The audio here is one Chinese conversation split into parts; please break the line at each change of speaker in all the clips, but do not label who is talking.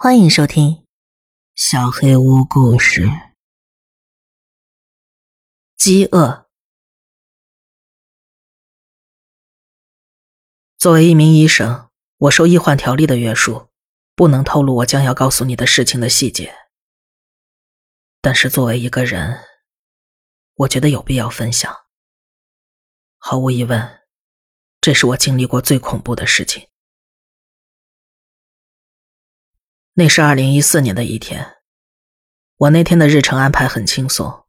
欢迎收听《小黑屋故事》。饥饿。作为一名医生，我受医患条例的约束，不能透露我将要告诉你的事情的细节。但是作为一个人，我觉得有必要分享。毫无疑问，这是我经历过最恐怖的事情。那是二零一四年的一天，我那天的日程安排很轻松。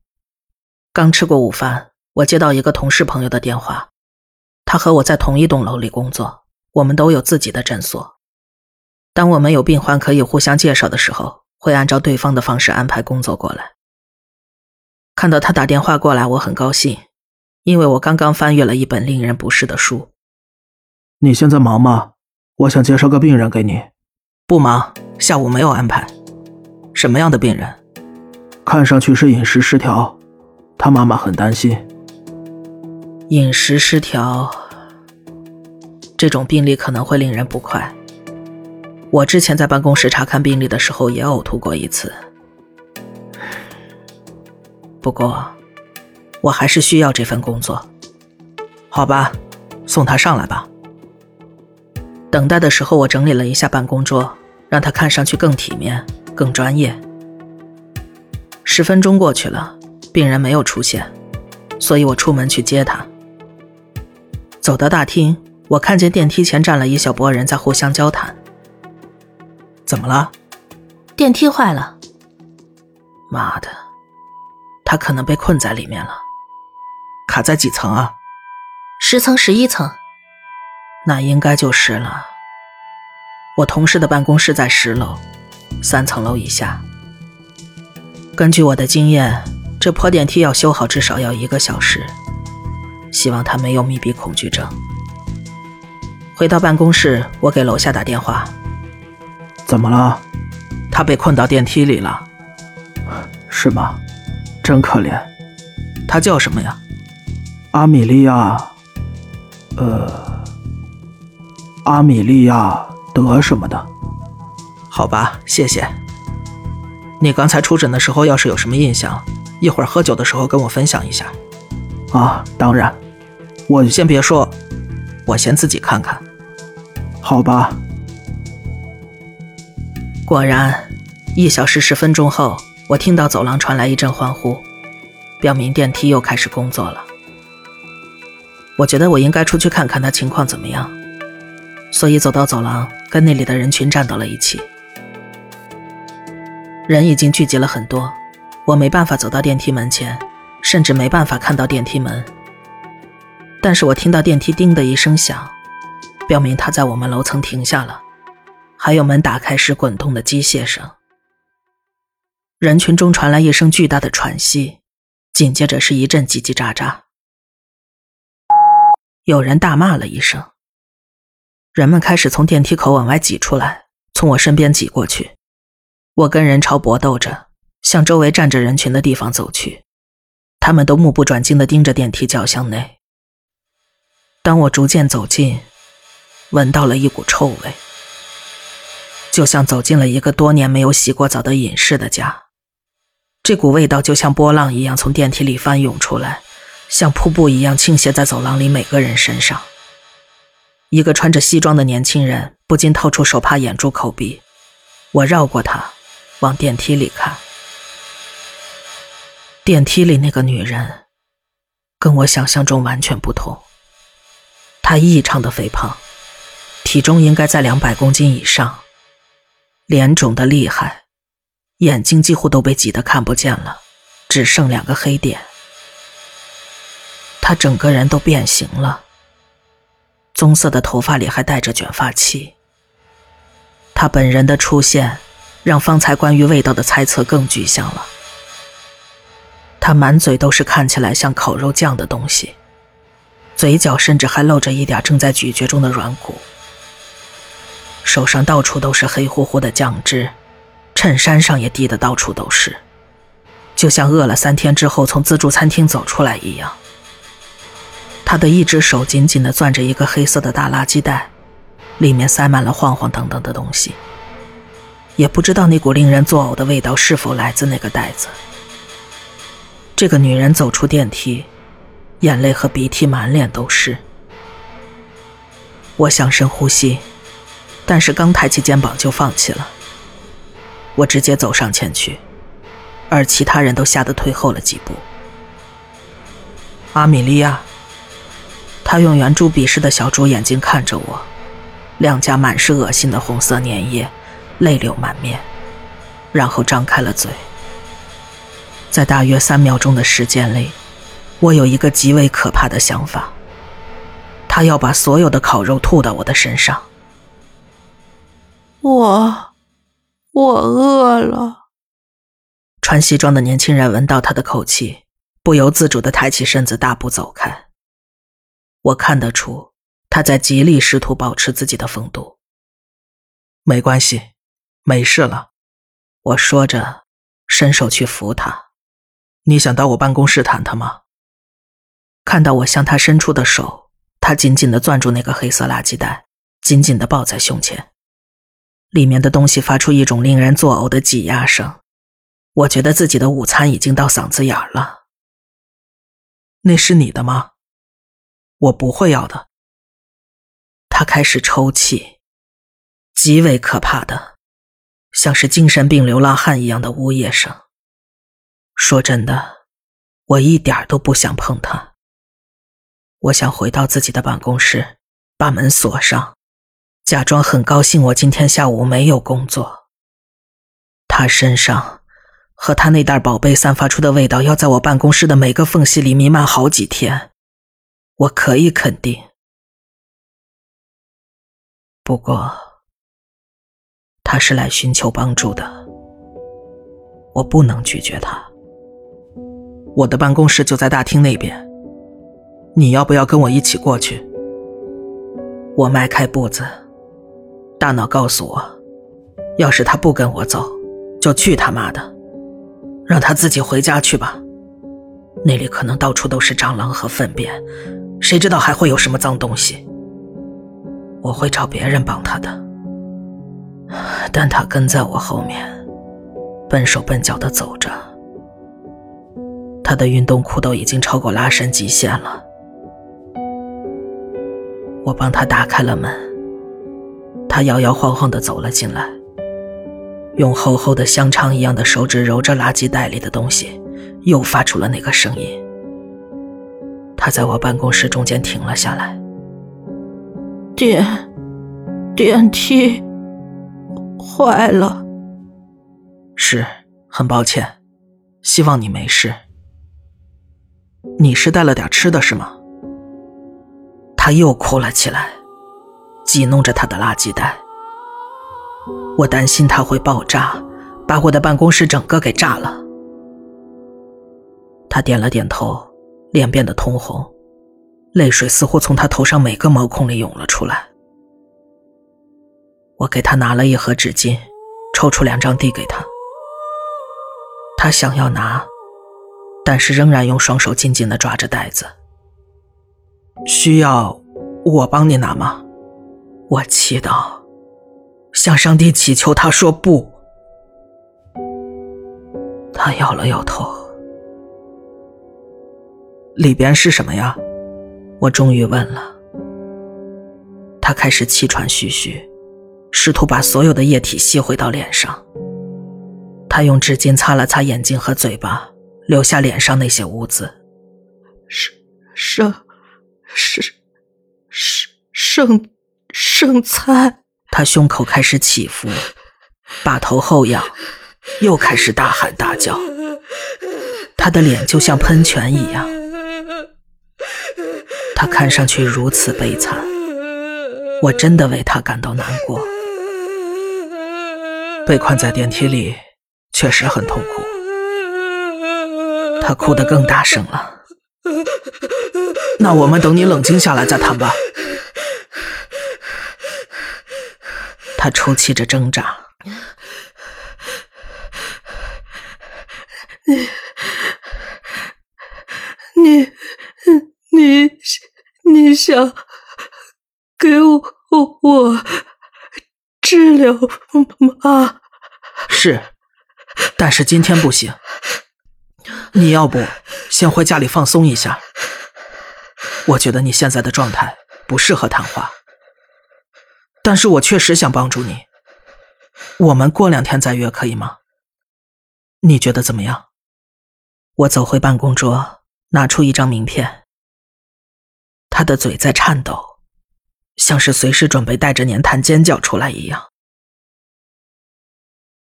刚吃过午饭，我接到一个同事朋友的电话，他和我在同一栋楼里工作，我们都有自己的诊所。当我们有病患可以互相介绍的时候，会按照对方的方式安排工作过来。看到他打电话过来，我很高兴，因为我刚刚翻阅了一本令人不适的书。
你现在忙吗？我想介绍个病人给你。
不忙。下午没有安排，什么样的病人？
看上去是饮食失调，他妈妈很担心。
饮食失调，这种病例可能会令人不快。我之前在办公室查看病例的时候也呕吐过一次，不过我还是需要这份工作。好吧，送他上来吧。等待的时候，我整理了一下办公桌。让他看上去更体面、更专业。十分钟过去了，病人没有出现，所以我出门去接他。走到大厅，我看见电梯前站了一小波人在互相交谈。怎么了？电梯坏了。妈的，他可能被困在里面了。卡在几层啊？十层、十一层。那应该就是了。我同事的办公室在十楼，三层楼以下。根据我的经验，这破电梯要修好至少要一个小时。希望他没有密闭恐惧症。回到办公室，我给楼下打电话。
怎么了？
他被困到电梯里了。
是吗？真可怜。
他叫什么呀？
阿米莉亚。呃，阿米莉亚。德什么的？
好吧，谢谢。你刚才出诊的时候，要是有什么印象，一会儿喝酒的时候跟我分享一下。
啊，当然。
我先别说，我先自己看看。
好吧。
果然，一小时十分钟后，我听到走廊传来一阵欢呼，表明电梯又开始工作了。我觉得我应该出去看看他情况怎么样。所以走到走廊，跟那里的人群站到了一起。人已经聚集了很多，我没办法走到电梯门前，甚至没办法看到电梯门。但是我听到电梯“叮”的一声响，表明它在我们楼层停下了，还有门打开时滚动的机械声。人群中传来一声巨大的喘息，紧接着是一阵叽叽喳喳，有人大骂了一声。人们开始从电梯口往外挤出来，从我身边挤过去。我跟人潮搏斗着，向周围站着人群的地方走去。他们都目不转睛地盯着电梯轿厢内。当我逐渐走近，闻到了一股臭味，就像走进了一个多年没有洗过澡的隐士的家。这股味道就像波浪一样从电梯里翻涌出来，像瀑布一样倾泻在走廊里每个人身上。一个穿着西装的年轻人不禁掏出手帕掩住口鼻。我绕过他，往电梯里看。电梯里那个女人，跟我想象中完全不同。她异常的肥胖，体重应该在两百公斤以上，脸肿得厉害，眼睛几乎都被挤得看不见了，只剩两个黑点。她整个人都变形了。棕色的头发里还带着卷发器。他本人的出现，让方才关于味道的猜测更具象了。他满嘴都是看起来像烤肉酱的东西，嘴角甚至还露着一点正在咀嚼中的软骨。手上到处都是黑乎乎的酱汁，衬衫上也滴得到处都是，就像饿了三天之后从自助餐厅走出来一样。他的一只手紧紧地攥着一个黑色的大垃圾袋，里面塞满了晃晃荡荡的东西。也不知道那股令人作呕的味道是否来自那个袋子。这个女人走出电梯，眼泪和鼻涕满脸都是。我想深呼吸，但是刚抬起肩膀就放弃了。我直接走上前去，而其他人都吓得退后了几步。阿米莉亚，她用圆珠笔似的小猪眼睛看着我，两颊满是恶心的红色粘液，泪流满面，然后张开了嘴。在大约三秒钟的时间里，我有一个极为可怕的想法。他要把所有的烤肉吐到我的身上。
我，我饿了。
穿西装的年轻人闻到他的口气，不由自主的抬起身子，大步走开。我看得出他在极力试图保持自己的风度。
没关系，没事了。
我说着，伸手去扶他。
你想到我办公室谈谈吗？
看到我向他伸出的手。他紧紧地攥住那个黑色垃圾袋，紧紧地抱在胸前，里面的东西发出一种令人作呕的挤压声。我觉得自己的午餐已经到嗓子眼儿了。
那是你的吗？我不会要的。
他开始抽泣，极为可怕的，像是精神病流浪汉一样的呜咽声。说真的，我一点都不想碰他。我想回到自己的办公室，把门锁上，假装很高兴我今天下午没有工作。他身上和他那袋宝贝散发出的味道，要在我办公室的每个缝隙里弥漫好几天，我可以肯定。不过，他是来寻求帮助的，我不能拒绝他。
我的办公室就在大厅那边。你要不要跟我一起过去？
我迈开步子，大脑告诉我，要是他不跟我走，就去他妈的，让他自己回家去吧。那里可能到处都是蟑螂和粪便，谁知道还会有什么脏东西。我会找别人帮他的，但他跟在我后面，笨手笨脚的走着，他的运动裤都已经超过拉伸极限了。我帮他打开了门，他摇摇晃晃的走了进来，用厚厚的香肠一样的手指揉着垃圾袋里的东西，又发出了那个声音。他在我办公室中间停了下来。
电，电梯坏了。
是，很抱歉，希望你没事。你是带了点吃的，是吗？
他又哭了起来，挤弄着他的垃圾袋。我担心他会爆炸，把我的办公室整个给炸了。他点了点头，脸变得通红，泪水似乎从他头上每个毛孔里涌了出来。我给他拿了一盒纸巾，抽出两张递给他。他想要拿，但是仍然用双手紧紧地抓着袋子。
需要我帮你拿吗？
我祈祷，向上帝祈求。他说不。他摇了摇头。
里边是什么呀？
我终于问了。他开始气喘吁吁，试图把所有的液体吸回到脸上。他用纸巾擦了擦眼睛和嘴巴，留下脸上那些污渍。
是是。是，是剩剩菜。
他胸口开始起伏，把头后仰，又开始大喊大叫。他的脸就像喷泉一样，他看上去如此悲惨，我真的为他感到难过。
被困在电梯里确实很痛苦。
他哭得更大声了。
那我们等你冷静下来再谈吧。
他抽泣着挣扎
你，你，你想给我我治疗吗？
是，但是今天不行。你要不先回家里放松一下？我觉得你现在的状态不适合谈话，但是我确实想帮助你。我们过两天再约可以吗？你觉得怎么样？我走回办公桌，拿出一张名片。他的嘴在颤抖，像是随时准备带着粘痰尖叫出来一样。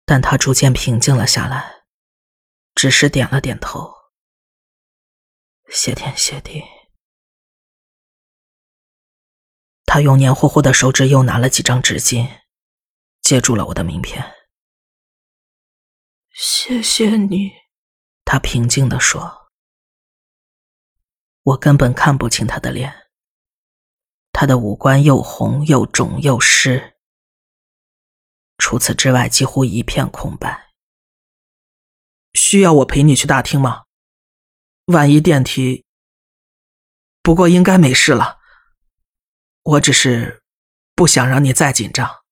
但他逐渐平静了下来，只是点了点头。谢天谢地。他用黏糊糊的手指又拿了几张纸巾，接住了我的名片。
谢谢你，
他平静地说。我根本看不清他的脸，他的五官又红又肿又湿，除此之外几乎一片空白。需要我陪你去大厅吗？万一电梯……不过应该没事了。我只是不想让你再紧张。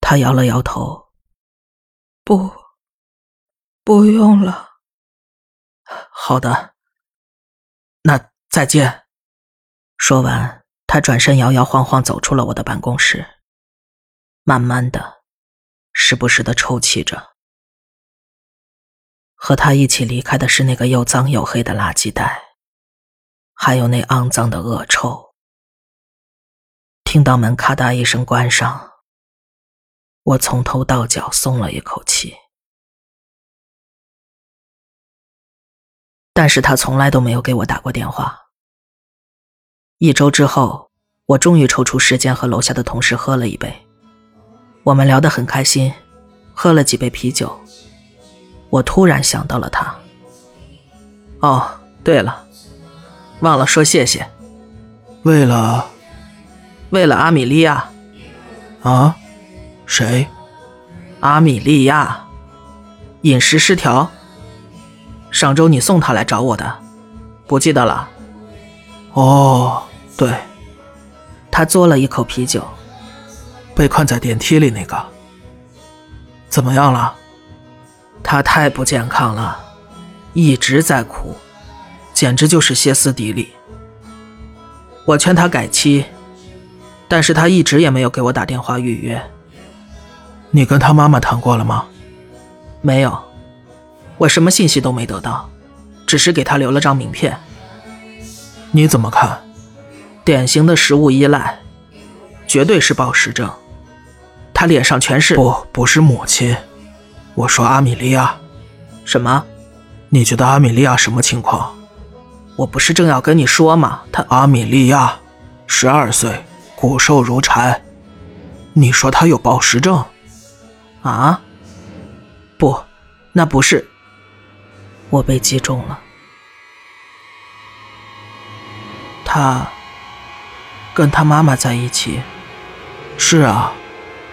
他摇了摇头，
不，不用了。
好的，那再见。说完，他转身摇摇晃晃走出了我的办公室，慢慢的，时不时的抽泣着。和他一起离开的是那个又脏又黑的垃圾袋，还有那肮脏的恶臭。听到门咔嗒一声关上，我从头到脚松了一口气。但是他从来都没有给我打过电话。一周之后，我终于抽出时间和楼下的同事喝了一杯，我们聊得很开心，喝了几杯啤酒。我突然想到了他。哦，对了，忘了说谢谢。
为了。
为了阿米莉亚，
啊？谁？
阿米莉亚，饮食失调。上周你送她来找我的，不记得了？
哦，对。
他嘬了一口啤酒。
被困在电梯里那个，怎么样了？
他太不健康了，一直在哭，简直就是歇斯底里。我劝他改期。但是他一直也没有给我打电话预约。
你跟他妈妈谈过了吗？
没有，我什么信息都没得到，只是给他留了张名片。
你怎么看？
典型的食物依赖，绝对是暴食症。他脸上全是……
不，不是母亲，我说阿米莉亚。
什么？
你觉得阿米莉亚什么情况？
我不是正要跟你说吗？他
阿米莉亚，十二岁。骨瘦如柴，你说他有暴食症？
啊？不，那不是。我被击中了。他跟他妈妈在一起。
是啊，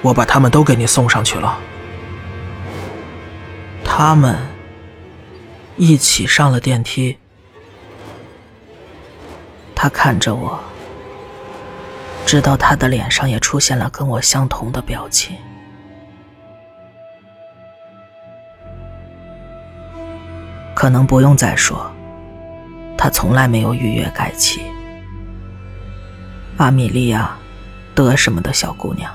我把他们都给你送上去了。
他们一起上了电梯。他看着我。直到他的脸上也出现了跟我相同的表情。可能不用再说，他从来没有预约改期。阿米莉亚，得什么的小姑娘，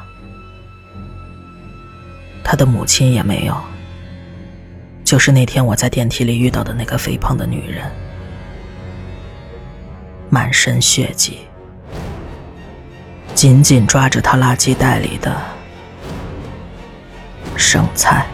她的母亲也没有。就是那天我在电梯里遇到的那个肥胖的女人，满身血迹。紧紧抓着他垃圾袋里的剩菜。